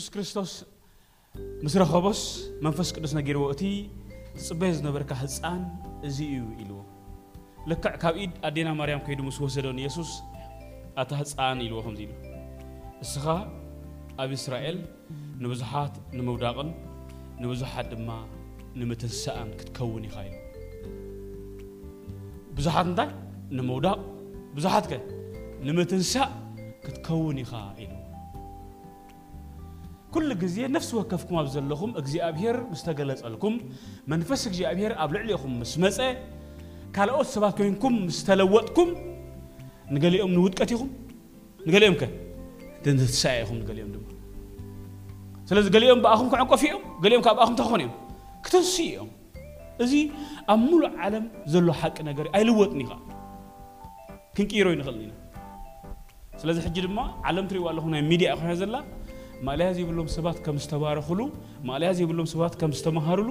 ኢየሱስ ክርስቶስ ምስ ረኸቦስ መንፈስ ቅዱስ ነጊርዎ እቲ ዝፅበየ ዝነበርካ ህፃን እዚ እዩ ኢልዎ ልክዕ ካብ ኢድ ኣዴና ማርያም ከይዱ ምስ ወሰዶን ኢየሱስ ኣታ ህፃን ኢልዎ ከምዚ ኢሉ እስኻ ኣብ እስራኤል ንብዙሓት ንምውዳቕን ንብዙሓት ድማ ንምትንሳእን ክትከውን ኢኻ ኢሉ ብዙሓት እንታይ ንምውዳቕ ብዙሓት ከ ንምትንሳእ ክትከውን ኢኻ ኢሉ كل جزية نفس وكفكم أب زلهم أجزي أبهر مستجلس لكم من فس أجزي أبهر أبلع لكم مسمسة أوس سبات كوينكم مستلوتكم نقول يوم نود كتيكم نقول يوم كه تنسايهم نقول يوم دم سلز قال يوم بأخهم كعن قفيهم قال يوم كأبأخهم تخونهم كتنسيهم أزي أمول عالم زلوا حق نجار أيلوتني كن كيروين خلينا سلز حجي ما عالم تري والله هنا ميديا أخوها زلا ማልያዝ ይብሎም ሰባት ከም ዝተባረኽሉ ማልያዝ ይብሎም ሰባት ከም ዝተመሃርሉ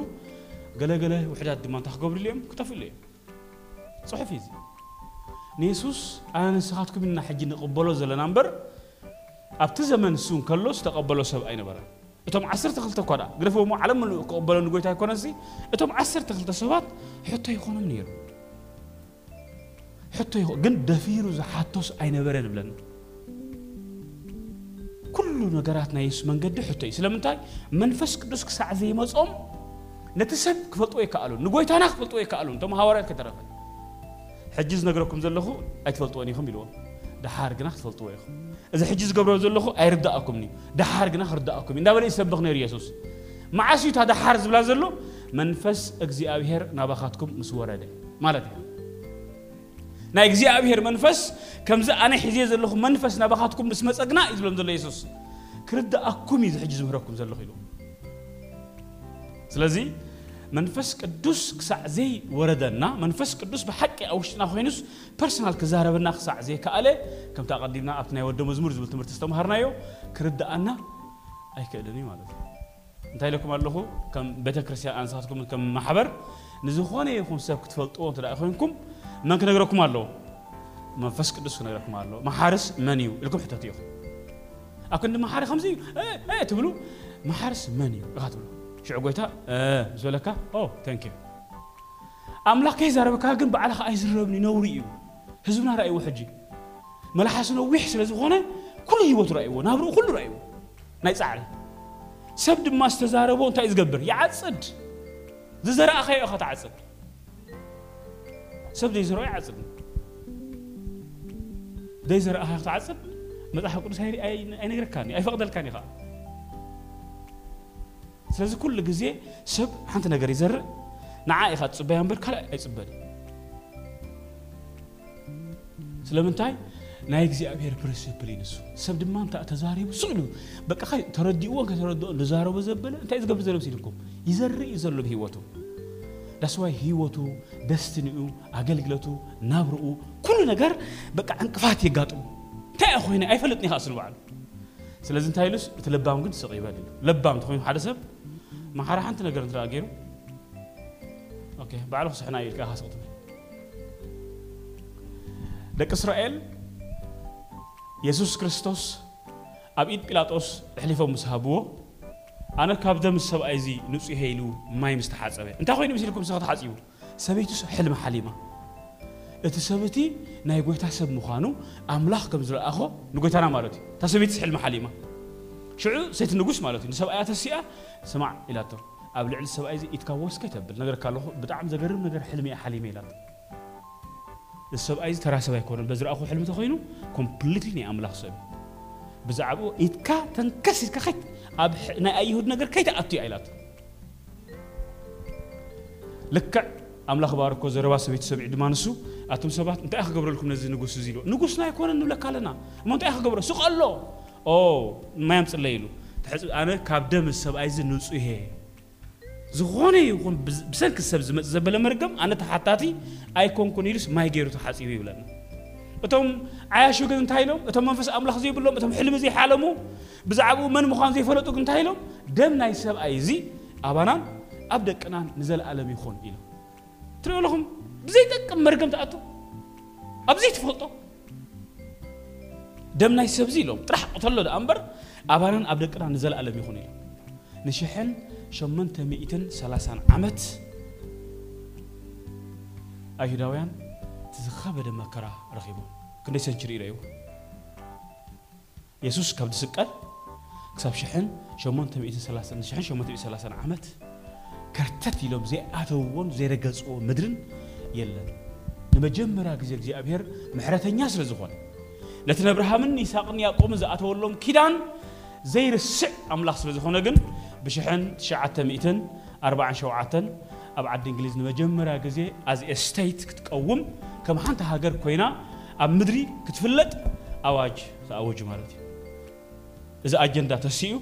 ገለገለ ውሕዳት ድማ እንታ ክገብርሉ እዮም ክተፍሉ እዮም ፅሑፍ እዩ ንየሱስ ኣነ ንስኻትኩም ኢና ሕጂ ንቕበሎ ዘለና እምበር ኣብቲ ዘመን እሱ ከሎ ዝተቐበሎ ሰብ ኣይነበረን እቶም 12 እኳ ግደፈሞ ዓለም ምሉእ ክቕበሎ ንጎይታ ኣይኮነ ዚ እቶም 12 ሰባት ሕቶ ይኮኖም ነይሩ ሕቶ ግን ደፊሩ ዝሓቶስ ኣይነበረን ይብለኒ كل نجارات نايس من قد حتي سلمتاي من فسك دوسك سعذي مزوم نتسب كفتوي كألون نقول تانا كفتوي كألون تم هوارات كترف حجز نجركم زلخو أتفلتوني خم بلون ده حارقنا كفتوي خم إذا حجز قبر زلخو أيرد أكمني ده حارقنا خرد أكمني ده بلي سبق نير يسوس مع سيد هذا حارز بلا من فس أجزي أبيهر نبختكم مسورة ده مالتها ናይ እግዚኣብሔር መንፈስ ከምዚ ኣነ ሒዜ ዘለኹ መንፈስ ናባኻትኩም ምስ መፀግና እዩ ዝብሎም ዘሎ የሱስ ክርዳኣኩም እዩ ዝሕጂ ዝምህረኩም ዘለኹ ኢሉ ስለዚ መንፈስ ቅዱስ ክሳዕ ዘይወረደና መንፈስ ቅዱስ ብሓቂ ኣብ ውሽጥና ኮይኑስ ፐርሰናል ክዛረበና ክሳዕ ዘይከኣለ ከምቲ ኣቐዲምና ኣብቲ ናይ ወደ መዝሙር ዝብል ትምህርቲ ዝተምሃርናዮ ክርዳኣና ኣይክእልን እዩ ማለት እዩ እንታይ ኢለኩም ኣለኹ ከም ቤተ ክርስትያን ኣንስኻትኩምን ከም ማሕበር ንዝኾነ ይኹን ሰብ ክትፈልጥዎ እንተ ደኣ ኮይንኩም من كنغركم الله منفس قدس كنغركم الله ما حارس يو لكم حتى أكون ما حارس خمسين ايه ايه تبلو محارس من يو غاتبلو شو قيتا ايه زولكا او ثانك يو املاك يزربكا كن بعلا خاي زربني نوري يو ህዝብና ራእይዎ ሕጂ መላሓስ ነዊሕ ስለ ዝኾነ ኩሉ ሂወቱ ራእይዎ كل ኩሉ ራእይዎ ናይ سبد ما استزاربون تايز قبر يعصد ይዓፅድ ዝዘረእኸዮ أخذ عصد سب زي زرعي عصب دي زرع اها عصب مطاح قدس هاي اي اي نغير كاني اي فقد الكاني خا سلاز كل غزي سب حنت نغير يزرع نعا اي فات صب ينبر كلا اي صبد سلامنتاي ناي غزي ابير برسيبل ينسو سب دما انت تزاري بسلو بقى خا ترديو وان كترديو اندزارو بزبل انت ازغب زرب سيدكم يزرع يزرلو بهوتو ዳስዋይ ህይወቱ ደስትኒኡ ኣገልግለቱ ናብርኡ ኩሉ ነገር በቃ ዕንቅፋት የጋጥሙ እንታይ እየ ኮይነ ኣይፈልጥኒ ኢኻ ስሉ በዓሉ ስለዚ እንታይ ኢሉስ እቲ ለባም ግን ስቕ ይበል ኢሉ ለባም እንተኮይኑ ሓደ ሰብ ማሓራ ሓንቲ ነገር እንትረአ ገይሩ በዓል ክስሕና ኢልካ ኢኻ ስቕ ትብል ደቂ እስራኤል የሱስ ክርስቶስ ኣብ ኢድ ጲላጦስ ኣሕሊፎም ምስ ሃብዎ أنا كابدم السب أيزي نصي هيلو ما يمستحات سبي أنت خوي نمشي لكم سقط حاسيو سبيتو حلم حليمة اتسبتي ناي قوي تحسب مخانو أملاخ كم زر أخو نقول ترى مالتي تسبيت حلم حليمة شعو سيت النجوس مالتي نسب آيات السيئة سمع إلى تر قبل علم السب أيزي يتكوس كتب بالنجر كله بدعم زجر نجر حلم يا حليمة إلى تر السب أيزي ترى سبي كورن بزر أخو حلم تخوينو كومبليتلي أملاخ سبي بزعبو يتكا تنكسر كخيت ኣብ ናይ ኣይሁድ ነገር ከይተኣትዩ ኣይላት ልክዕ ኣምላኽ ባርኮ ዘረባ ሰበይቲ ሰብዒ ድማ ንሱ ኣቶም ሰባት እንታይ ክገብረልኩም ነዚ ንጉስ እዚ ኢሉ ንጉስና ይኮነ ንብለካ ኣለና እሞ እንታይ ክገብሮ ስቕ ኣሎ ኦ ማያም ፅለይ ኢሉ ኣነ ካብ ደም ሰብኣይ ዚ ንፁ እየ ዝኾነ ይኹን ብሰንኪ ሰብ ዝመፅእ ዘበለ መርገም ኣነ ተሓታቲ ኣይኮንኩን ኢሉስ ማይ ገይሩ ተሓፂቡ ይብለና እቶም عايشوا جن تايلهم أتم منفس أملاخ زي بلوم أتم حلم زي حالمو بزعبو من مخان زي فلتو جن تايلهم دم نايس سب أي زي أبانان أبدأ كنان نزل ألم يخون إله ترى لهم بزي تك مرقم تأتو أبزي تفلتو دم نايس سب زي لهم ترح أطلع الأمبر ابانا أبدأ كنان نزل ألم يخون إله نشحن شمنت مئتن سلاسان عمت أيهداويان تزخبد مكرا رخيبون كنيسة جريرة يسوس كبد سقال كسب شحن شمون تبي ثلاثة شحن شمون تبي ثلاثة عمت كرتت يلوم زي أتوون زي رجعوا مدرن يلا نمجمرة جزء جزء أبهر محرة الناس لزخون لكن أبراهام يساقني يقوم زي أتوون لهم كيدان زي رسع أملاخ سلزخون أجن بشحن شعة مئتن أربعة شوعة أبعد إنجليز نمجمرة جزء أز استيت كتقوم كم حنت هاجر كوينا أمدري كتفلت أواج سأوج مالتي إذا أجندة تسيو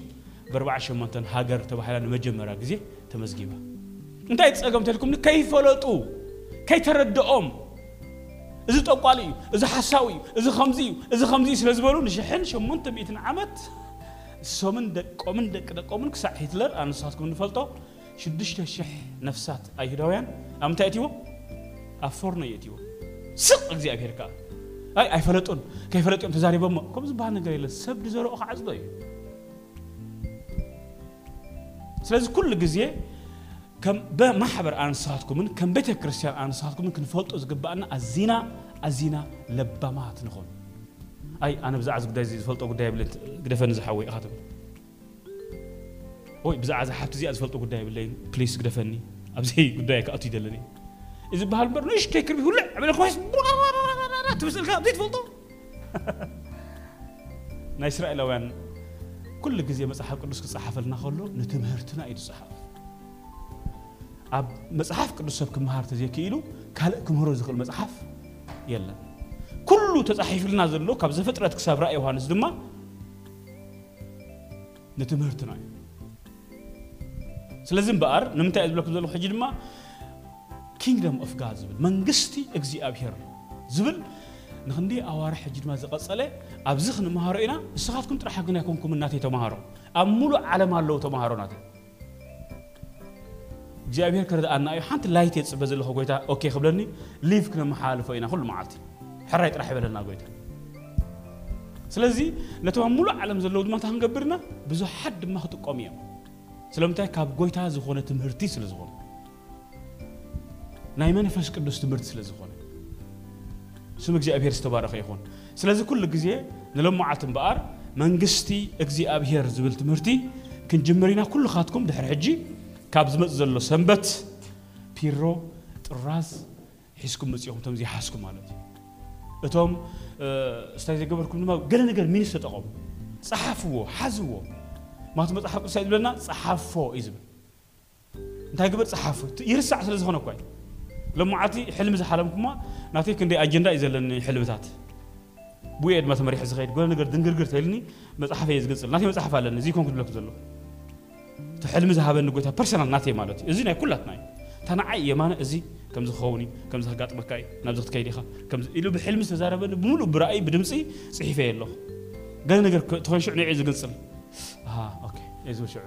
بربع شمان تن هاجر تبع حالنا مجمع راجزي تمزجيبه أنت عايز أقوم تلكم كيف فلتو كيف ترد أم إذا تقولي إذا حساوي إذا خمزي إذا خمزي سلزبلون شحن شمان تبيت نعمت سومن دك ومن دك دك ومن كسع هتلر أنا صادكم نفلتو شدشت شح نفسات أيهدوين أم تأتيه أفرنا يأتيه سق أجزي أبيركال أي أيفلتون كيف فلتون تزاري بمو كم زبها نقرأ إلا سب دي زورو أخا عزلوي سلاز كل قزية كم با ما حبر آن ساتكم كم بيت كريسيان آن ساتكم كن فلت أزقب أن أزينا أزينا لبامات نخون أي أنا بزعز قد يزيد فلت أقول دايب لت قد فن زحوي أخاتم أوي بزعز حتى زي أزفلت أقول دايب لين بليس قد فني أبزي قد دايك أتي دلني إذا بهالبر نشتكر بيقول لا عمل خواص بلا بلا طلعت مش الغاء بديت فلطو ناي اسرائيل وين كل جزية مسحف قدس كصحف لنا خلو نتمهرتنا ايد صحف اب مسحف قدس سبك مهار تزي كيلو قال كمهرو زخل مسحف يلا كله تصحيف لنا زلو كاب زفطرت كسب راي يوحنس دما نتمهرتنا سلازم بار نمتا ازبلك زلو حجي دما كينغدم اوف غاد زبل منغستي اغزي ابهر زبل ንክንዲ ኣዋርሒ ሕጂ ድማ ዝቐፀለ ኣብዚ ክንምሃሮ ኢና ንስኻትኩም ጥራሕ ግን ኣይኮንኩም እናተይ ተምሃሮ ኣብ ሙሉእ ዓለም ኣለዉ ተምሃሮ ናተ እግዚኣብሔር ክርዳኣና እዩ ሓንቲ ላይት የፅበ ዘለኹ ጎይታ ኦኬ ክብለኒ ሊቭ ክነመሓላልፎ ኢና ኩሉ መዓልቲ ሕራይ ጥራሕ ይበለና ጎይታ ስለዚ ነቶም ኣብ ሙሉእ ዓለም ዘለዉ ድማ እታ ክንገብርና ብዙሓት ድማ ክጥቀሙ እዮም ስለምንታይ ካብ ጎይታ ዝኾነ ትምህርቲ ስለ ዝኾነ ናይ መንፈስ ቅዱስ ትምህርቲ ስለ ዝኾነ ስም እግዚኣብሔር ዝተባረኸ ይኹን ስለዚ ኩሉ ግዜ ንልሙዓት እምበኣር መንግስቲ እግዚኣብሔር ዝብል ትምህርቲ ክንጅምር ኢና ኩሉ ካትኩም ድሕሪ ሕጂ ካብ ዝመፅእ ዘሎ ሰንበት ፒሮ ጥራዝ ሒዝኩም መፅኦም እቶም ዘይሓስኩም ማለት እዩ እቶም ስታይ ዘይገበርኩም ድማ ገለ ነገር ሚኒስ ተጠቐሙ ፀሓፍዎ ሓዝዎ ማለት መፅሓፍ ቅዱሳይ ዝብለና ፀሓፎ እዩ ዝብል እንታይ ግበር ፀሓፎ ይርሳዕ ስለ ዝኾነ እኳ ልሙዓቲ ሕልሚ ዝሓለምኩማ ናተይ ክንደይ ኣጀንዳ እዩ ዘለኒ ሕልምታት ብኡ ድማ ተመሪሕ ዝኸይድ ጎለ ነገር ድንግርግር ተይልኒ መፅሓፈ እየ ዝገፅል ናተይ መፅሓፍ ኣለኒ እዚ ኮንኩ ድብለኩም ዘለኹ እቲ ሕልሚ ዝሃበኒ ጎይታ ፐርሰናል ናተይ ማለት እዩ እዚ ናይ ኩላትና እዩ እታ ንዓይ የማነ እዚ ከምዚ ክኸውን እዩ ከምዚ ክጋጥመካ እዩ ናብዚ ክትከይድ ኢኻ ኢሉ ብሕልሚ ዝተዛረበኒ ብምሉእ ብራእይ ብድምፂ ፅሒፈ የ ኣለኹ ገለ ነገር ትኮን ሽዑ ንዕዩ ዝግንፅል እየ ዝብል ሽዑ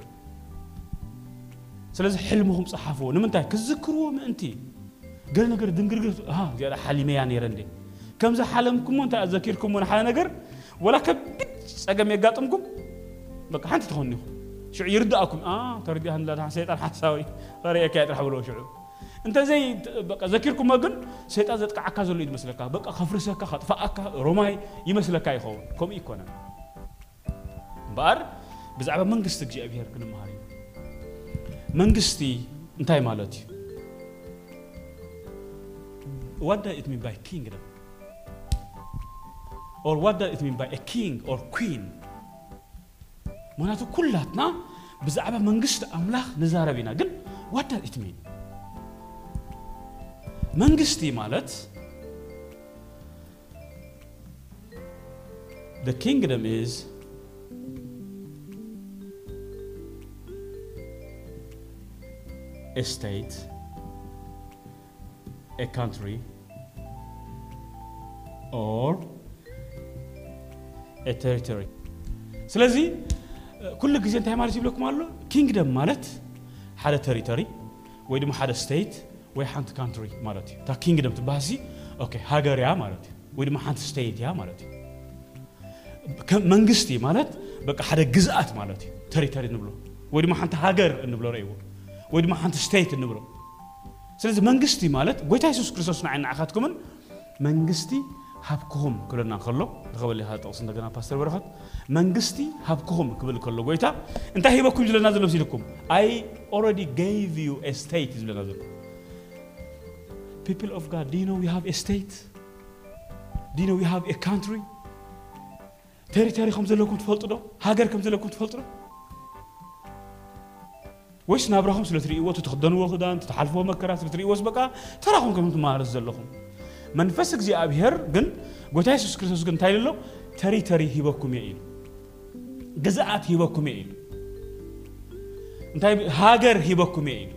ስለዚ ሕልምኹም ፀሓፍዎ ንምንታይ ክዝክርዎ ምእንቲ قال نقر دنقر ها آه. قال حليمي يعني رندي كم ذا حلمكم وانت أذكركم من حال نقر ولا كبت سقم يقاطمكم بقى حنت تخوني شو يردأكم آه تردي هلا سيطان حساوي فريقك يترحبوا شعور انت زي بقى ذكركم ما قل سيطان زتك عكازو اللي يمسلك بقى خفرسك خطفاك روماي يمسلك يخون كم يكون بار بزعبه منغست እግዚአብሔር ክንመሃር እዩ መንግስቲ እንታይ ማለት እዩ what does it mean by kingdom? Or what does it mean by a king or queen? ምክንያቱ ኩላትና ብዛዕባ መንግስቲ ኣምላኽ ንዛረብ ኢና ግን ዋት ዳዝ ኢት ሚን መንግስቲ ማለት the kingdom is a state a country or a territory ስለዚህ ኩሉ ግዜ እንታይ ማለት ይብለኩም ኣሎ ኪንግደም ማለት ሓደ ቴሪቶሪ ወይ ድማ ሓደ ስቴት ወይ ሓንቲ ካንትሪ ማለት እዩ እታ ኪንግደም ትበሃል ሲ ኦኬ ሃገር እያ ማለት እዩ ወይ ድማ ሓንቲ ስቴት እያ ማለት እዩ መንግስቲ ማለት በቃ ሓደ ግዝኣት ማለት እዩ ቴሪቶሪ ንብሎ ወይ ድማ ሓንቲ ሃገር እንብሎ ረእይዎ ወይ ድማ ሓንቲ ስቴት እንብሎ ስለዚ መንግስቲ ማለት ጎይታ የሱስ ክርስቶስ ንዓይን ንዓኻትኩምን መንግስቲ هابكهم كلنا خلو تقبل لي هذا أصلاً دعنا باستر برهات منجستي هابكهم قبل كل لغوي تا أنت هي بكم جل نازل بسي لكم I already gave you estate جل نازل people of God do you know we have estate do you know we have a country territory خمسة لكم تفلتوا ده هاجر خمسة لكم تفلتوا ويش نابراهم سلطري إيوه تتخدنوا خدان تتحلفوا مكراس سلطري إيوه سبقا تراهم كم تمارس زلهم መንፈስ እግዚአብሔር ግን ጎታ የሱስ ክርስቶስ ግን ታይ እንታይ ተሪ ተሪ ሂበኩም የ ኢሉ ግዛአት ሂበኩም የ ኢሉ እንታይ ሃገር ሂበኩም የ ኢሉ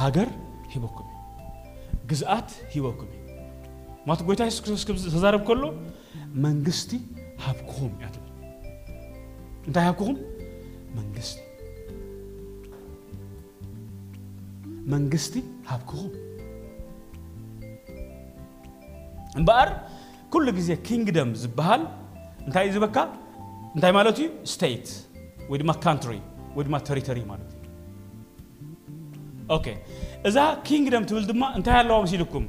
ሃገር ሂበኩም ግዝአት ሂበኩም ማለት ጎይታ የሱስ ክርስቶስ ተዛረብ ከሎ መንግስቲ ሃብክኹም እያ እንታይ ሃብክኹም መንግስቲ منجستي هابكوهم بار كل جزية كينجدم زبهال انت عايز بكا انت مالتي ستيت ويد ما كانتري ويد ما تريتري مالتي اوكي اذا كينجدم تبل دما انت هلا وامشي لكم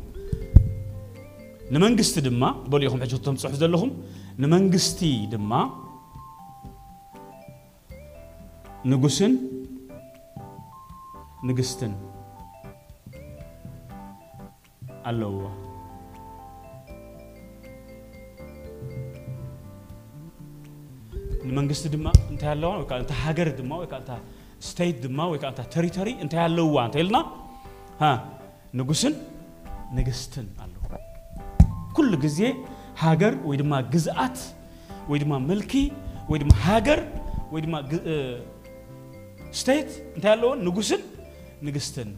نمنجست دما بقول لكم حجه تم صحف لهم نمنجستي دما نغسن نغستن Allah. መንግስቲ ድማ እንታይ ኣለዋ ወይ ከዓ እንታ ሃገር ድማ ወይ ከዓ እንታ ስቴት ድማ ወይ ከዓ እንታ ቴሪቶሪ እንታይ ኣለውዋ እንታይ ኢልና ንጉስን ንግስትን ኣለዎ ኩሉ ግዜ ሃገር ወይ ድማ ግዝኣት ወይ ድማ መልኪ ወይ ድማ ሃገር ወይ ድማ ስቴት እንታይ ኣለዎ ንጉስን ንግስትን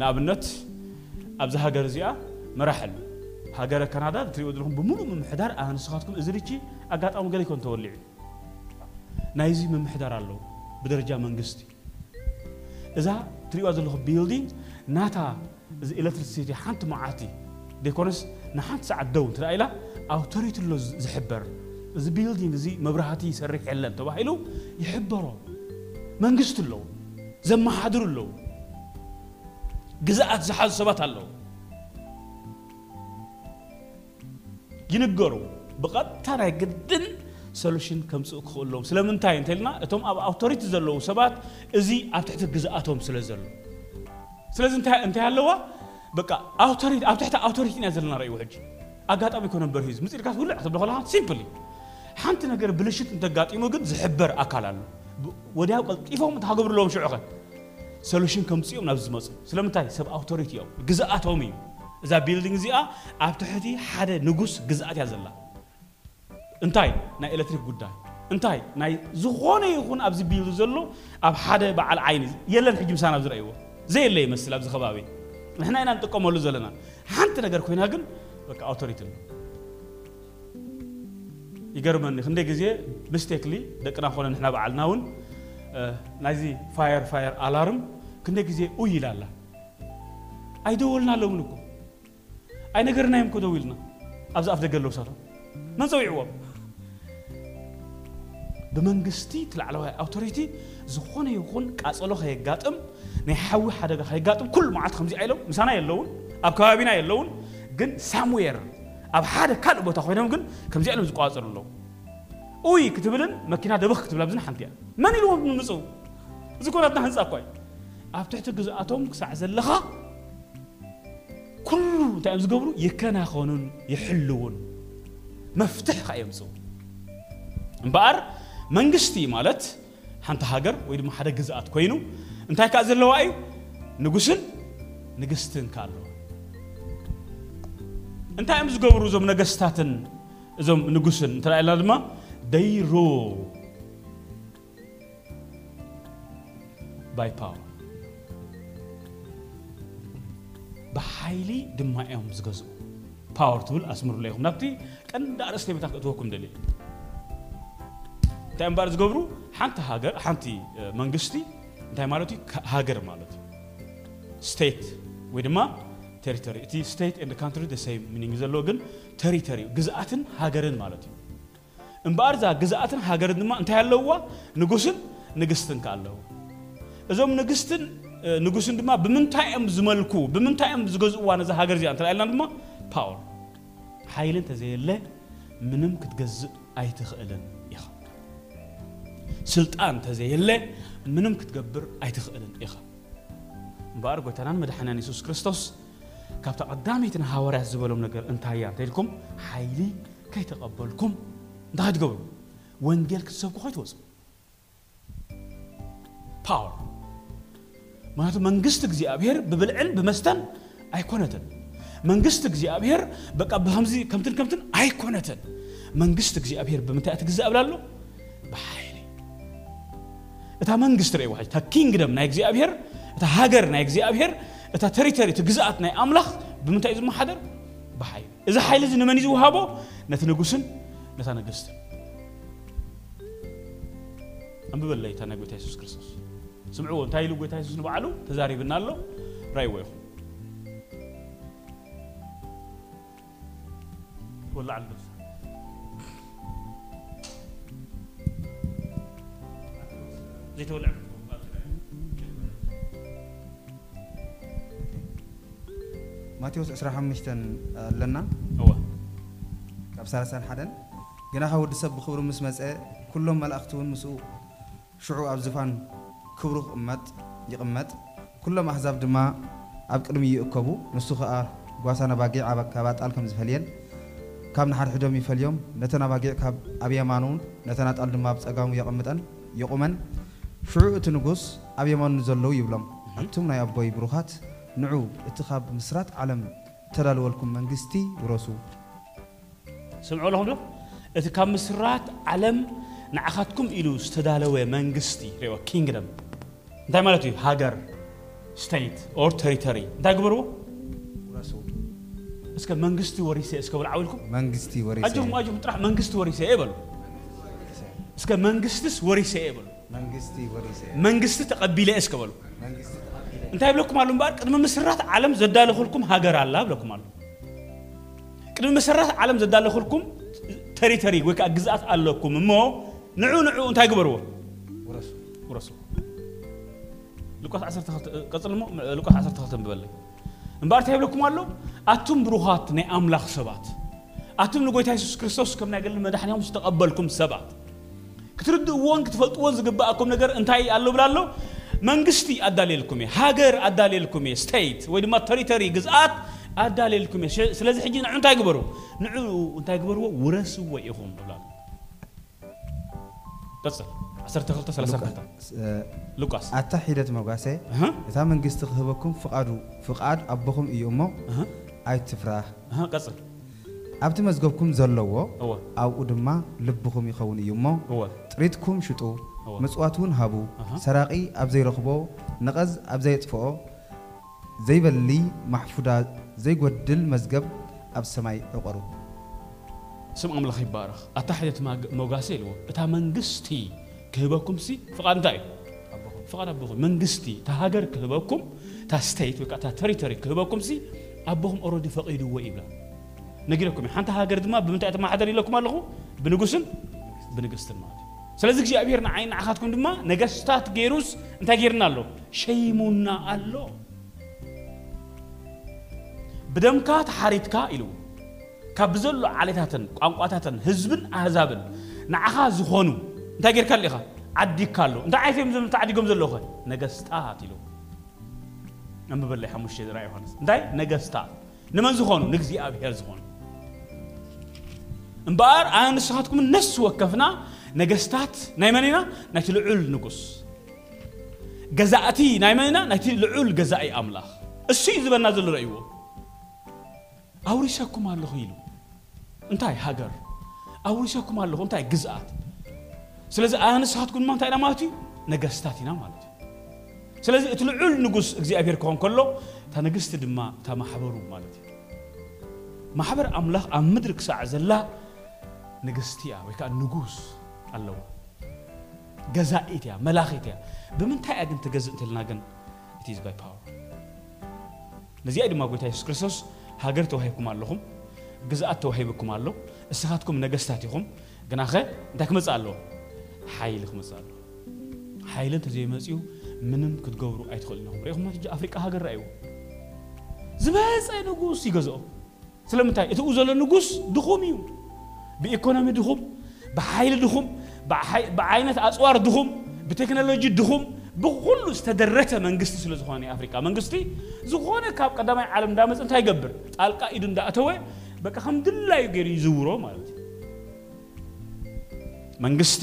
ንኣብነት ኣብዚ ሃገር እዚኣ መራሕ ኣሎ ሃገረ ካናዳ እትሪእዎ ዘለኹም ብሙሉእ ምምሕዳር ኣብ ንስኻትኩም እዚ ልጂ ኣጋጣሚ ገለ ይኮን ተወሊዑ ናይዚ ምምሕዳር ኣለዉ ብደረጃ መንግስቲ እዛ ትሪእዋ ዘለኹም ቢልዲንግ ናታ እዚ ኤሌክትሪሲቲ ሓንቲ መዓልቲ ደይኮነስ ንሓንቲ ሰዓት ደው እንትደ ኢላ ኣውቶሪቲ ሎ ዝሕበር እዚ ቢልዲንግ እዚ መብራህቲ ይሰርሕ የለን ተባሂሉ ይሕበሮ መንግስቲ ኣለዉ ዘመሓድሩ ኣለዉ قزات زحل سبات الله ينقروا بقد ترى جدن سلوشن كم سوء كلهم سلام انت انت لنا اتهم اب اوتوريتي زلو سبات ازي افتحت قزاتهم سلازلو سلازم انت انت هلوا بقى اوتوريتي افتحت اوتوريتي نزلنا راي وجه اغات ابي كون برهيز مصير كاس ولا تبلو خلاص سيمبلي حنت نغير بلشت انت غاطيمو قد زحبر اكالالو ودياو قلت يفهم تهاغبر لهم شعقه ሶሉሽን ከምፅ እዮም ናብ ዝመፁ ስለምንታይ ሰብ ኣውቶሪቲ እዮም ግዝኣቶም እዩ እዛ ቢልዲንግ እዚኣ ኣብ ትሕቲ ሓደ ንጉስ ግዝኣት እያ ዘላ እንታይ ናይ ኤሌክትሪክ ጉዳይ እንታይ ናይ ዝኾነ ይኹን ኣብዚ ቢሉ ዘሎ ኣብ ሓደ በዓል ዓይኒ የለን ሕጂ ምሳና ዝረእይዎ ዘየለ ይመስል ኣብዚ ከባቢ ንሕና ኢና ንጥቀመሉ ዘለና ሓንቲ ነገር ኮይና ግን በቃ ኣውቶሪቲ ይገርመኒ ክንደይ ግዜ ምስቴክሊ ደቅና ኮነ ንሕና በዓልና እውን ናይዚ ፋየር ፋየር ኣላርም ክንደይ ግዜ እይ ኢላላ ኣይደወልና ኣሎምን እኮ ኣይነገርናዮም እኮ ደው ኢልና ኣብዚ ኣፍ ደገ ኣለዉ ሰሎ መን ፀዊዕዎም ብመንግስቲ እቲ ላዕለዋይ ኣውቶሪቲ ዝኾነ ይኹን ቃፀሎ ከየጋጥም ናይ ሓዊ ሓደጋ ከየጋጥም ኩሉ መዓልቲ ከምዚ ኢሎም ምሳና የለውን ኣብ ከባቢና የለውን ግን ሳሙዌር ኣብ ሓደ ካልእ ቦታ ኮይኖም ግን ከምዚ ኢሎም ዝቋፀሉ ኣለዉ እይ ክትብልን መኪና ደበክ ክትብላ ብዝና ሓንቲ እያ መን ኢልዎም ንምፅው እዚ ኮናትና ህንፃ እኳ እዩ ኣብ ትሕቲ ግዝኣቶም ክሳዕ ዘለኻ ኩሉ እንታይ እዮም ዝገብሩ ይከናኸኑን ይሕልውን መፍትሕ ካ እዮም ፅው እምበኣር መንግስቲ ማለት ሓንቲ ሃገር ወይ ድማ ሓደ ግዝኣት ኮይኑ እንታይ ከዓ ዘለዋ እዩ ንጉስን ንግስትን ካ ኣለዎ እንታይ እዮም ዝገብሩ እዞም ነገስታትን እዞም ንጉስን እንተዳ ድማ ደይሮ ባይ ፓወር ብሓይሊ ድማ እዮም ዝገዝኡ ፓወር ትብል ኣስምሩላ ኢኹም ናብቲ ቀንዲ ኣርእስተ ቤታት ክእትወኩም ደል እንታይ እምበር ዝገብሩ ሓንቲ ሃገር ሓንቲ መንግስቲ እንታይ ማለት እዩ ሃገር ማለት እዩ ስቴት ወይ ድማ ቴሪቶሪ እቲ ስቴት ን ካንትሪ ደሰይ ሚኒንግ ዘለዎ ግን ቴሪቶሪ ግዝኣትን ሃገርን ማለት እዩ እምበኣር እዛ ግዝኣትን ሃገርን ድማ እንታይ ኣለውዋ ንጉስን ንግስትን ከ ኣለዎ እዞም ንግስትን ንጉስን ድማ ብምንታይ እዮም ዝመልኩ ብምንታይ እዮም ዝገዝእዋ ነዛ ሃገር እዚኣ እንተላ ኢልና ድማ ፓወር ሓይሊ እንተዘየለ ምንም ክትገዝእ ኣይትኽእልን ኢኻ ስልጣን እንተዘየለ ምንም ክትገብር ኣይትኽእልን ኢኻ እምበር ጎይታናን መድሓናን የሱስ ክርስቶስ ካብቲ ቀዳመይትን ሃዋርያት ዝበሎም ነገር እንታይ እያ እንተኢልኩም ሓይሊ ከይተቐበልኩም እንታይ ትገብሩ ወንጌል ክትሰብኩ ከይትወፁ ፓወር ማለት መንግስት እግዚአብሔር ብብልዕን ብመስተን አይኮነትን መንግስት እግዚአብሔር በቃ ብከምዚ ከምትን ከምትን አይኮነትን መንግስት እግዚአብሔር ብምንታይ ትግዛእ ብላ ኣሎ ብሓይሊ እታ መንግስት ርእይ ዋሕጅ እታ ኪንግደም ናይ እግዚአብሔር እታ ሃገር ናይ እግዚአብሔር እታ ተሪተሪ እቲ ግዛኣት ናይ ኣምላኽ ብምንታይ እዩ ዝመሓደር ብሓይሊ እዚ ሓይሊ እዚ ንመን እዩ ዝውሃቦ ነቲ ንጉስን ነታ ነገስትን ኣንብበለይ እታ ናይ ጎይታ የሱስ ክርስቶስ ስምዕዎ እንታይ ኢሉ ጎይታ የሱስ ንባዕሉ ተዛሪብና ኣሎ ራይዎ ይኹም ትወላዕ ኣሎ ዘይተወልዕ ማቴዎስ 25 ኣለና እወ ካብ 31 ግና ካብ ወዲ ሰብ ብክብሪ ምስ መፀ ኩሎም መላእክቲ እውን ምስኡ ሽዑ ኣብ ዝፋን ክብሩ ክቕመጥ ይቕመጥ ኩሎም ኣሕዛብ ድማ ኣብ ቅድሚ ይእከቡ ንሱ ከዓ ጓሳን ኣባጊዕ ኣብ ኣካባጣል ከም ዝፈልየን ካብ ንሓድሕዶም ይፈልዮም ነተን ኣባጊዕ ካብ ኣብ የማኑ ነተን ኣጣል ድማ ኣብ ፀጋሙ የቐምጠን ይቑመን ሽዑ እቲ ንጉስ ኣብ የማኑ ዘለዉ ይብሎም ኣቱም ናይ ኣቦይ ብሩኻት ንዑ እቲ ካብ ምስራት ዓለም ተዳልወልኩም መንግስቲ ውረሱ ስምዑ ኣለኹም ዶ እቲ ካብ ምስራት ዓለም ንዓኻትኩም ኢሉ ዝተዳለወ መንግስቲ ሪኦ ኪንግደም እንታይ ማለት እዩ ሃገር ስቴት ኦር ቴሪተሪ እንታይ ግበርዎ እስከ መንግስቲ ወሪሰ እስከ ብልዓው ኢልኩም መንግስቲ ወሪሰ አጅኩም አጅኩም ጥራሕ መንግስቲ ወሪሰ ይበሉ እስከ መንግስትስ ወሪሰ ይበሉ መንግስቲ ወሪሰ መንግስቲ ተቀቢለ እስከ በሉ እንታይ ብለኩም አሉ እምበር ቅድሚ ምስራት ዓለም ዘዳለኹልኩም ሃገር ኣላ ብለኩም አሉ ቅድሚ ምስራት ዓለም ዘዳለኹልኩም ቴሪተሪ ወይ ከዓ ግዝኣት ኣለኩም እሞ ንዑ ንዑ እንታይ ግበርዎ ውረሱ ውረሱ لوكاس 10 قصلمو لوكاس 10 تخلتن ببلي انبار تهبلكم الله اتوم بروحات ني املاخ سبات اتوم لو جويت يسوع كريستوس كم ناغل مدحني هم استقبلكم سبات كتردو وون كتفلطو وون زغباكم نغر انتاي الله بلالو መንግስቲ ኣዳልልኩም እየ ሃገር ኣዳልልኩም እየ ስተይት ወይ ድማ ተሪተሪ ግዝኣት ኣዳልልኩም እየ ስለዚ ሕጂ ንዑ እንታይ ግበሩ ንዑ እንታይ ግበርዎ ውረስዎ ኢኹም ብላ ቀፅል ዓሰርተ ክልተ ሰላሳ ክልተ ሉቃስ ኣታ ሒደት መጓሰ እታ መንግስቲ ክህበኩም ፍቓዱ ፍቓድ ኣቦኹም እዩ እሞ ኣይትፍራ ቀፅል ኣብቲ መዝገብኩም ዘለዎ ኣብኡ ድማ ልብኹም ይኸውን እዩ እሞ ጥሪትኩም ሽጡ ምፅዋት እውን ሃቡ ሰራቂ ኣብ ዘይረኽቦ ንቐዝ ኣብ ዘየጥፍኦ ዘይበሊ ማሕፉዳ ዘይጎድል መዝገብ ኣብ ሰማይ ዕቆሩ ስም ኣምላኽ ይባረኽ ኣታ ሕደት መጓሴ ኢልዎ እታ መንግስቲ ክህበኩም ሲ ፍቓድ እንታይ እዩ ፍቓድ ኣቦኹም መንግስቲ እታ ሃገር ክህበኩም እታ ስተይት ወይ ከዓ እታ ተሪቶሪ ክህበኩም ሲ ኣቦኹም ኦረዲ ፈቒድዎ ይብላ ነጊረኩም እዩ ሓንቲ ሃገር ድማ ብምንታይ ተማሓደር ኢለኩም ኣለኹ ብንጉስን ብንግስትን ማለት እዩ ስለዚ እግዚኣብሔር ንዓይን ንዓኻትኩም ድማ ነገስታት ገይሩስ እንታይ ገይርና ኣሎ ሸይሙና ኣሎ ብደምካ ተሓሪድካ ኢሉ ካብ ብዘሎ ዓሌታትን ቋንቋታትን ህዝብን ኣህዛብን ንዓኻ ዝኾኑ እንታይ ጌርካ ኣሉ ኢኻ ዓዲግካ ኣሎ እንታይ ዓይተዮም ዞም ተዓዲጎም ዘለዉ ኸ ነገስታት ኢሉ ኣንብበለይ ሓሙሽተ ዝራ ዮሃንስ እንታይ ነገስታት ንመን ዝኾኑ ንእግዚኣብሔር ዝኾኑ እምበኣር ኣነ ንስኻትኩም ነፍሲ ወከፍና ነገስታት ናይ መን ኢና ናይቲ ልዑል ንጉስ ገዛእቲ ናይ መን ኢና ናይቲ ልዑል ገዛኢ ኣምላኽ እሱ እዩ ዝበና ዘሎ ረእይዎ ኣውሪሰኩም ኣለኹ ኢሉ እንታይ ሃገር ኣውሪሰኩም ኣለኹ እንታይ ግዝኣት ስለዚ ኣነ ንስኻትኩም ድማ እንታይ ኢና ማለት እዩ ነገስታት ኢና ማለት እዩ ስለዚ እቲ ልዑል ንጉስ እግዚኣብሔር ክኾን ከሎ እታ ንግስቲ ድማ እታ ማሕበሩ ማለት እዩ ማሕበር ኣምላኽ ኣብ ምድሪ ክሳዕ ዘላ ንግስቲ እያ ወይ ከዓ ንጉስ ኣለዋ ገዛኢት እያ መላኺት እያ ብምንታይ እያ ግን ትገዝእ እንተልና ግን ኢት ኢዝ ባይ ፓወር ነዚኣ ድማ ጎይታ የሱስ ክርስቶስ ሃገር ተዋሂብኩም ኣለኹም ግዛኣት ተዋሂብኩም ኣሎ እስኻትኩም ነገስታት ኢኹም ግናኸ እንታይ ክመፅእ ኣለዎ ሓይሊ ክመፅእ ኣሎ ሓይሊ እንተዘይመፅኡ ምንም ክትገብሩ ኣይትኽእሉ ኢኹም ሪኢኹም ኣፍሪቃ ሃገር ረኣይዎ ዝበፀ ንጉስ ይገዝኦ ስለምንታይ እቲ ኡ ዘሎ ንጉስ ድኹም እዩ ብኢኮኖሚ ድኹም ብሓይሊ ድኹም ብዓይነት ኣፅዋር ድኹም ብቴክኖሎጂ ድኹም ብኩሉ ዝተደረተ መንግስቲ ስለ ዝኾነ ኣፍሪካ መንግስቲ ዝኾነ ካብ ቀዳማይ ዓለም እንዳመፅ እንታይ ይገብር ጣልቃ ኢዱ እንዳእተወ በቃ ከም ድላዩ ገይሩ ይዝውሮ ማለት እዩ መንግስቲ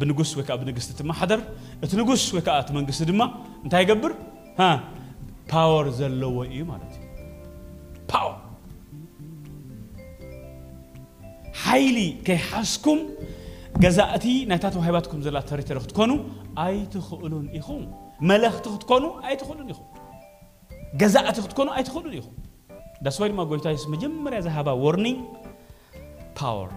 ብንጉስ ወይ ከዓ ብንግስቲ ትመሓደር እቲ ንጉስ ወይ ከዓ እቲ መንግስቲ ድማ እንታይ ይገብር ፓወር ዘለዎ እዩ ማለት እዩ ፓወር ሓይሊ ከይሓስኩም ገዛእቲ ናይታ ተዋሂባትኩም ዘላ ተሪተሪ ክትኮኑ ኣይትኽእሉን ኢኹም መለኽቲ ክትኮኑ ኣይትኽእሉን ኢኹም ገዛእቲ ክትኮኑ ኣይትኽእሉን ኢኹም ዳስዋይ ድማ ጎይታ የሱስ መጀመርያ ዝሃባ ወርኒንግ ፓወር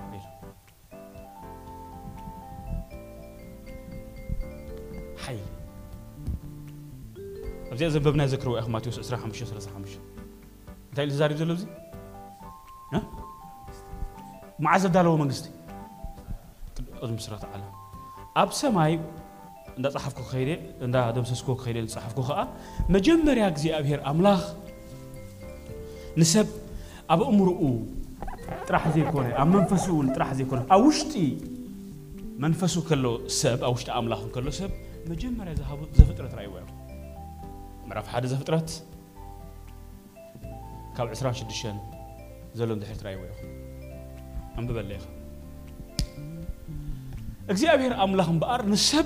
ابزي زببنا ذكروا اخ ماتيوس اسرح مش اسرح مش انت اللي زاري زلو زي ها ما عز دالو منجستي ازم سرات على اب سماي اندا صحفكو خيره اندا دمسسكو خيره صحفكو خا مجمر يا غزي ابهر املاح نسب ابو امرؤو طرح زي كونه ام منفسو طرح زي كونه اوشتي منفسو كلو سب اوشتي املاح كلو سب مجمر يا زهاب زفطره راي وير مرف حد زفترت كاب عسران شدشان زلون دحرت رأي ويخ أم ببليخ أجزي أبهر أملاهم بأر نسب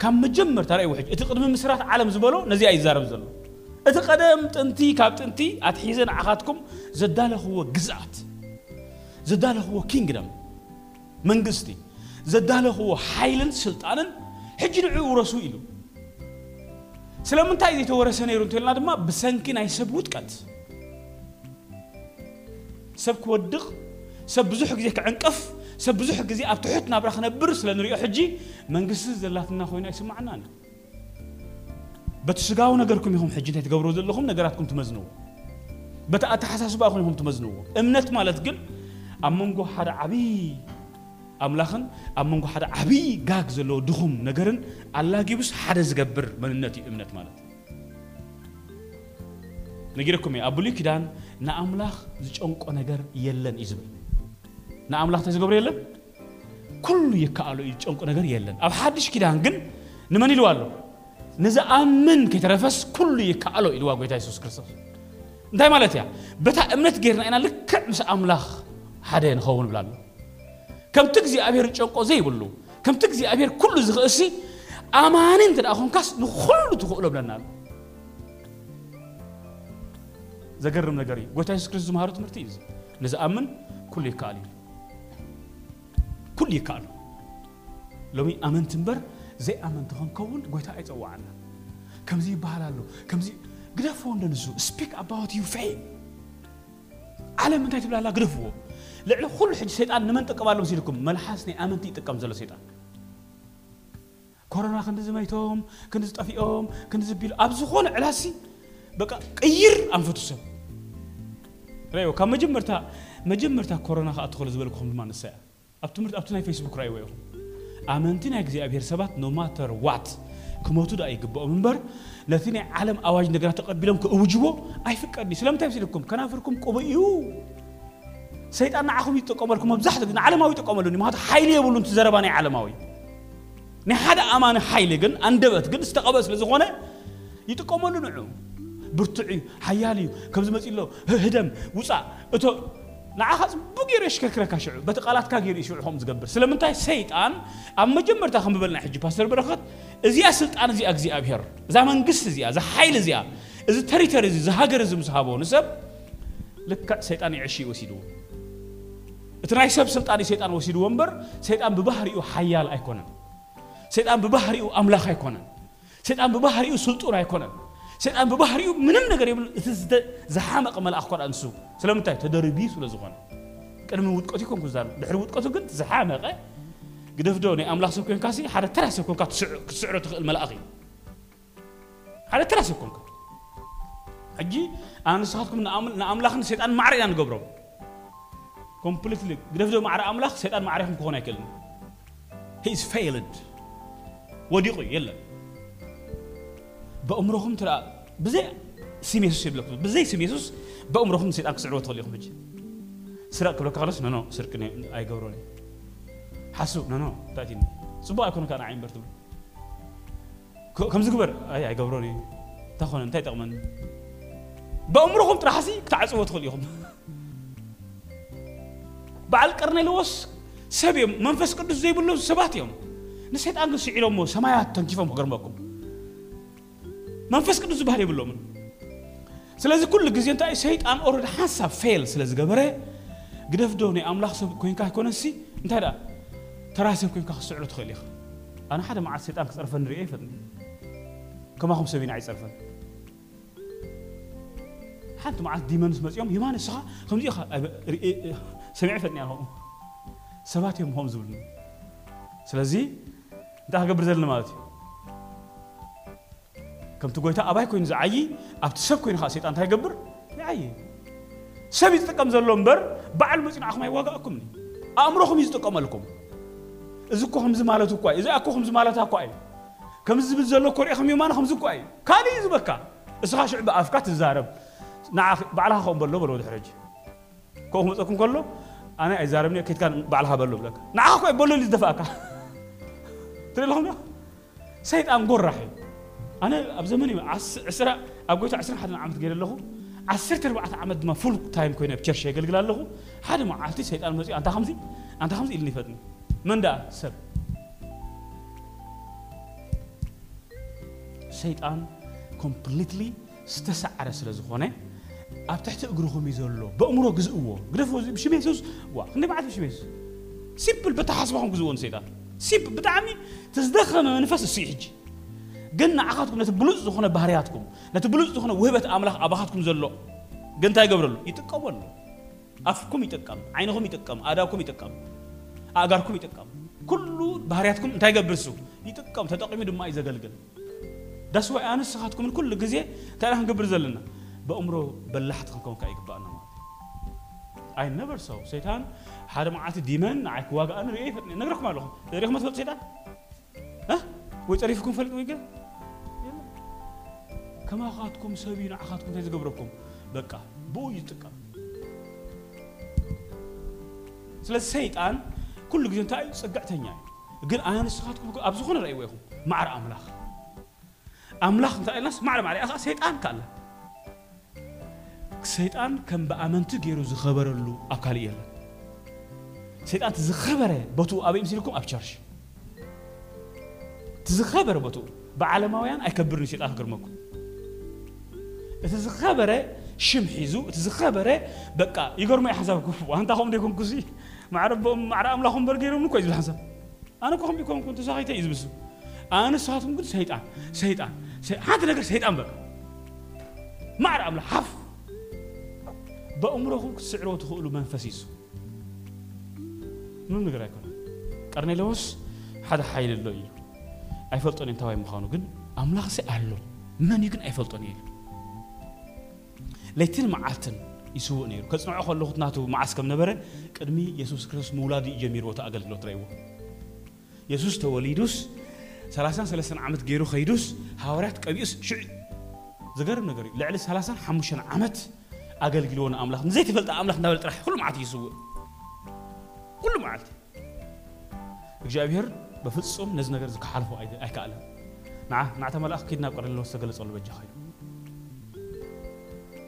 كم مجمر ترى وحج أتقدم مسرات عالم زبلو نزي أي زارم زلو أتقدم تنتي كاب تنتي أتحيزن عقدكم زداله هو جزات زداله هو كينغدم من زداله هو حيلن سلطانا حجر عورسو إلو سلامن تاي دي تورس نيرون تيلنا دما بسنكين اي سب ودقت سب كودق سب بزح غزيك عنقف سب بزح غزي اب تحت نابرا خنبر سلن ريو حجي منغس زلاتنا خوينا يسمعنا انا بتشغاو نغركم يهم حجي تاي تغبروا زلخوم نغراتكم تمزنو بتا اتحساس باخوم تمزنو امنت مالت كن امنغو حد ኣምላኽን ኣብ መንጎ ሓደ ዓብይ ጋግ ዘለዎ ድኹም ነገርን ኣላጊቡስ ሓደ ዝገብር መንነት እዩ እምነት ማለት ነጊረኩም እየ ኣብ ብሉይ ኪዳን ንኣምላኽ ዝጨንቆ ነገር የለን እዩ ዝብል ንኣምላኽ ተዝገብሮ የለን ኩሉ ይከኣሎ እዩ ዝጨንቆ ነገር የለን ኣብ ሓድሽ ኪዳን ግን ንመን ኢልዋ ኣሎ ንዝኣምን ከይተረፈስ ኩሉ ይከኣሎ ኢልዋ ጎይታ የሱስ ክርስቶስ እንታይ ማለት እያ በታ እምነት ጌርና ኢና ልክዕ ምስ ኣምላኽ ሓደ ንኸውን ብላ ኣሎ ከምቲ እግዚኣብሔር ጨንቆ ዘይብሉ ከምቲ እግዚኣብሔር ኩሉ ዝኽእሲ ኣማኒ እንተ ደኣ ኮንካስ ንኩሉ ትኽእሎ ብለና ዘገርም ነገር እዩ ጎታ የሱስ ክርስቶስ ዝምሃሩ ትምህርቲ እዩ ንዝኣምን ኩሉ ይከኣል እዩ ኩሉ ይከኣል ሎሚ ኣመንቲ እምበር ዘይኣመንቲ ክንከውን ጎይታ ኣይፀዋዓና ከምዚ ይበሃል ኣሎ ከምዚ ግደፍዎ እንደ ስፒክ ኣባውት ዩ ፌይ ዓለም እንታይ ትብላላ ግደፍዎ لعل كل حج سيطان نمن تقبالهم سيلكم ملحسني امنتي تقم زلو سيطان كورونا كنت زميتهم كنت زطفيهم كنت زبيل ابزخون علاسي بقى قير انفتوس ريو كم جمرتا مجمرتا كورونا خاطخل زبلكم ما نسى ابتمرت ابتنا فيسبوك رايو امنتنا اجزي ابير سبات نو ماتر وات كموتو دا يغبو منبر لثني عالم اواج نغرا تقبلهم كوجبو اي فكرني سلامتا يسلكم كنافركم قبيو ሰይጣን ንዓኹም ይጥቀመልኩ መብዛሕትኡ ግን ዓለማዊ ይጥቀመሉን ማለት ሓይሊ የብሉ ንቲ ዘረባ ናይ ዓለማዊ ናይ ሓደ ኣማኒ ሓይሊ ግን ኣንደበት ግን ዝተቐበ ስለ ዝኾነ ይጥቀመሉ ንዑ ብርቱዕ እዩ ሓያል እዩ ከምዚ መፂ ሎ ህደም ውፃእ እቶ ንዓኻ ፅቡቅ ገይሩ የሽከርክረካ ሽዑ በቲ ቃላትካ ገይሩ እዩ ሽዑ ከም ዝገብር ስለምንታይ ሰይጣን ኣብ መጀመርታ ከም ዝበልና ሕጂ ፓስተር በረኸት እዚኣ ስልጣን እዚኣ እግዚኣብሄር እዛ መንግስቲ እዚኣ እዛ ሓይሊ እዚኣ እዚ ተሪተሪ እዚ ዝሃገር እዚ ምስ ሃቦ ንሰብ ልክዕ ሰይጣን ይዕሺ ይወሲድዎ اتناي سب سلطان الشيطان وسيد ومبر شيطان ببحريو حيال ايكونن شيطان ببحريو املاخ ايكونن شيطان ببحريو سلطون ايكونن شيطان ببحريو منم ነገር ይብል ዘሐመቀ መልአክ ኮን አንሱ ስለምንታይ ተደርቢ ስለ ዝኾነ ቅድሚ ውጥቀት ይኮን ኩዛሉ ድሕሪ ውጥቀቱ ግን ዘሐመቀ ግደፍዶ ናይ ኣምላኽ ሰብ ኮንካ ሲ ሓደ ተራ ሰብ ኮንካ ክትስዕሮ ትኽእል መልኣኽ እዩ ሓደ ተራ ሰብ ኮንካ ሕጂ ኣነ ንስኻትኩም ንኣምላኽን ሰይጣን ማዕረ ኢና ንገብሮም completely قدفتو مع أملاك سيدان ما عارفهم كهونا يكلم he is failed وديقو يلا بأمرهم ترى بزي سيم يسوس يبلكم بزي سيم يسوس بأمرهم سيدان كسعروا تغليهم بجي سرق قبل كارس نو نو سرقني أي قبروني حسو نو نو تأتيني صباح يكون كان عين برتبل كم زقبر أي أي قبروني تاخون انتي تقمن بأمرهم ترى حسي تعسوا تغليهم بعل قرنيلوس سبيم منفس قدس زي بلو سبات يوم نسيت أنك سعيرمو سمايات تنجفهم قرمكم منفس قدس بحري بلو من سلازي كل جزيان تاي سيد أن أورد حاسا فيل سلازي قبره قدف دوني أملاخ سب كوين كاه كونسي انتهدا تراسي كوين كاه سعيرو تخيليخ أنا حدا مع سيد أنك سعرفن رئيفة كما هم سبين عايز سعرفن حتى مع ديمانس مزيوم يمانس خا خمدي خا ሰሚዕፈጥኒ ያልኸም ሰባት እዮም ሆም ዝብልኒ ስለዚ እንታይ ክገብር ዘለና ማለት እዩ ከምቲ ጎይታ ኣባይ ኮይኑ ዝዓይ ኣብቲ ሰብ ኮይኑ ከዓ ሰይጣን እንታይ ይገብር ይዓይ ሰብ እዩ ዝጥቀም ዘሎ እምበር በዓል መፂን ኣኹም ኣይዋጋእኩምኒ ኣእምሮኹም እዩ ዝጥቀመልኩም እዚ እኮ ከምዚ ማለቱ እኳ እዩ እዚ ኣኮ ከምዚ ማለታ እኳ እዩ ከምዚ ዝብል ዘሎ ኮሪኢኹም እዩ ማነ ከምዚ እኳ እዩ ካልእ እዩ ዝበካ እስኻ ሽዑ ብኣፍካ ትዛረብ ንዓ ባዕልኻ ከምኡ በሎ በሎ ድሕረጅ ከምኡ ክመፀኩም ከሎ أنا أزارمني كيت كان بعلها بلو بلك نعاكو بلو اللي دفعك تري لهم سيد أم قرحي أنا أبزمني عسرة أبقيت عسرة حد عم تقول له عسرة ربعة عمد ما فول تايم كوين بتشرشة قال قال له هذا ما عالتي سيد أم أنا أنت خمسي أنت خمسي اللي فاتني من ده سب سيد أم كومبليتلي استسعر سلزخونه ኣብ ትሕቲ እግርኹም እዩ ዘሎ ብእምሮ ግዝእዎ ግደፍዎ ብሽመ የሱስ ዋ ክንደይ መዓት ብሽመ የሱስ ሲምፕል በታ ሓስባኹም ግዝእዎን ሰይጣን ሲምፕል ብጣዕሚ ተዝደኸመ መንፈስ እሱ እዩ ሕጂ ግን ንዓኻትኩም ነቲ ብሉፅ ዝኾነ ባህርያትኩም ነቲ ብሉፅ ዝኾነ ውህበት ኣምላኽ ኣባኻትኩም ዘሎ ግን እንታይ ይገብረሉ ይጥቀመሉ ኣፍኩም ይጥቀም ዓይንኹም ይጥቀም ኣዳኩም ይጥቀም ኣእጋርኩም ይጥቀም ኩሉ ባህርያትኩም እንታይ ገብር ሱ ይጥቀም ተጠቂሙ ድማ እዩ ዘገልግል ዳስዋይ ኣንስኻትኩምን ኩሉ ግዜ እንታይ ክንገብር ዘለና ብእምሮ በላሕቲ ክንከውን ይግባአና ማለት ኣይ ነበር ሰው ሰይጣን ሓደ መዓልቲ ዲመን ንዓይ ክዋጋኣ ንሪኦ ነግረኩም ኣለኹ ፀሪኹም ትፈልጡ ሰይጣን ወይ ፀሪፍኩም ፈልጥ ወይ ገ ከማኻትኩም ሰብ እዩ ንዓኻትኩም እንታይ ዝገብረኩም በቃ ብኡ ይጥቀም ስለዚ ሰይጣን ኩሉ ግዜ እንታይ እዩ ፅግዕተኛ እዩ ግን ኣነ ንስኻትኩም ኣብ ዝኾነ ርእይዎ ኢኹም ማዕረ ኣምላኽ ኣምላኽ እንታይ ኢልናስ ማዕረ ማዕረ ከዓ ሰይጣን ካኣላ ሰይጣን ከም ብኣመንቲ ገይሩ ዝኸበረሉ ኣካል እዩ ኣለን ሰይጣን ትዝኸበረ በትኡ ኣበይ ምስ ኢልኩም ኣብ ቸርች ትዝኸበረ በትኡ ብዓለማውያን ኣይከብርን እዩ ሰይጣን ክገርመኩም እቲ ዝኸበረ ሽም ሒዙ እቲ ዝኸበረ በቃ ይገርሞ እዩ ሓሳብ ክፉ ኣንታ ከምኡ ደይኮንኩ ሲ ማዕረቦም ማዕረ ኣምላኹም እምበር ገይሮም እኮ እዩ ዝብል ሓሳብ ኣነ እኮ ከምኡ ኮንኩ ተሳኺተ እዩ ዝብሱ ኣነ ንስኻትኩም ግን ሰይጣን ሰይጣን ሓንቲ ነገር ሰይጣን በቃ ማዕረ ኣምላኽ ሓፍ በእምሮኹም ክትስዕርዎ ትኽእሉ መንፈስ እዩ ምንም ነገር ኣይኮነ ቀርኔሌዎስ ሓደ ሓይሊ ኣሎ እዩ ኣይፈልጦን እየ እንታባይ ምዃኑ ግን ኣምላኽ ሲ ኣሎ መን እዩ ግን ኣይፈልጦን እየ ለይትን መዓልትን ይስውእ ነይሩ ከፅንዖ ከለኹ ናቱ መዓስ ከም ነበረ ቅድሚ የሱስ ክርስቶስ ምውላዱ እዩ ጀሚርዎ እቲ ረይዎ የሱስ ተወሊዱስ 33 ዓመት ገይሩ ኸይዱስ ሃዋርያት ቀቢኡስ ሽዑ ዝገርም ነገር እዩ ልዕሊ 35 ዓመት أقل قلونا أملاك نزيت فلت أملاك نبل ترح كل ما عاد يسوى كل ما عاد إجابير بفتصم نزنا غير زك حلفوا أيد أيك ألم مع مع تمر أخ كنا قرر الله سجل صل بجهاي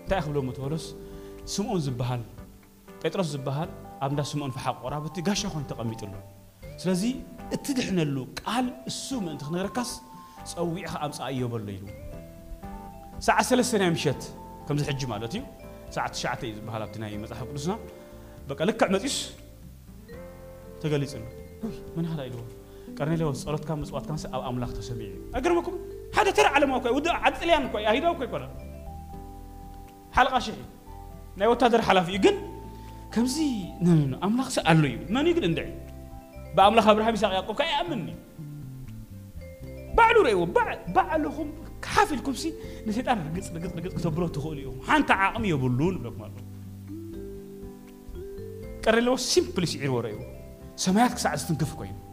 تأخذ لهم تورس سمون زبهال بيترس زبهال أبدا سمون في حق ورابة تجاش أخون تقام يتلو سلزي اتدحنا له قال السوم أنت خنا ركاس سوي أخ أمس أيوب الليلو ساعة ثلاث سنين مشت كم زحج مالتي ساعه تشعتي بهلا بدناي مزح قدسنا بقى لك مزيس تغليصن وي من هلا يلو قرنيلو صلوت كان مصوات كان ساب املاك تسبيع اقربكم هذا ترى على موقع ود عدلي انكو يا هيدو كوي قرن حلقة شيء ناي وتادر حلف يجن كم زي نو نو املاك سالو يب من يقدر ندعي باملاك ابراهيم ساق يعقوب كاي امني بعدو ريو بعد بعلهم كحاف لكم سي نسيت أنا نقص نقص نقص كتبلو تقول يوم حانت عاقم يبلون بلوك مالو كاري لو سيمبل سعير ورايو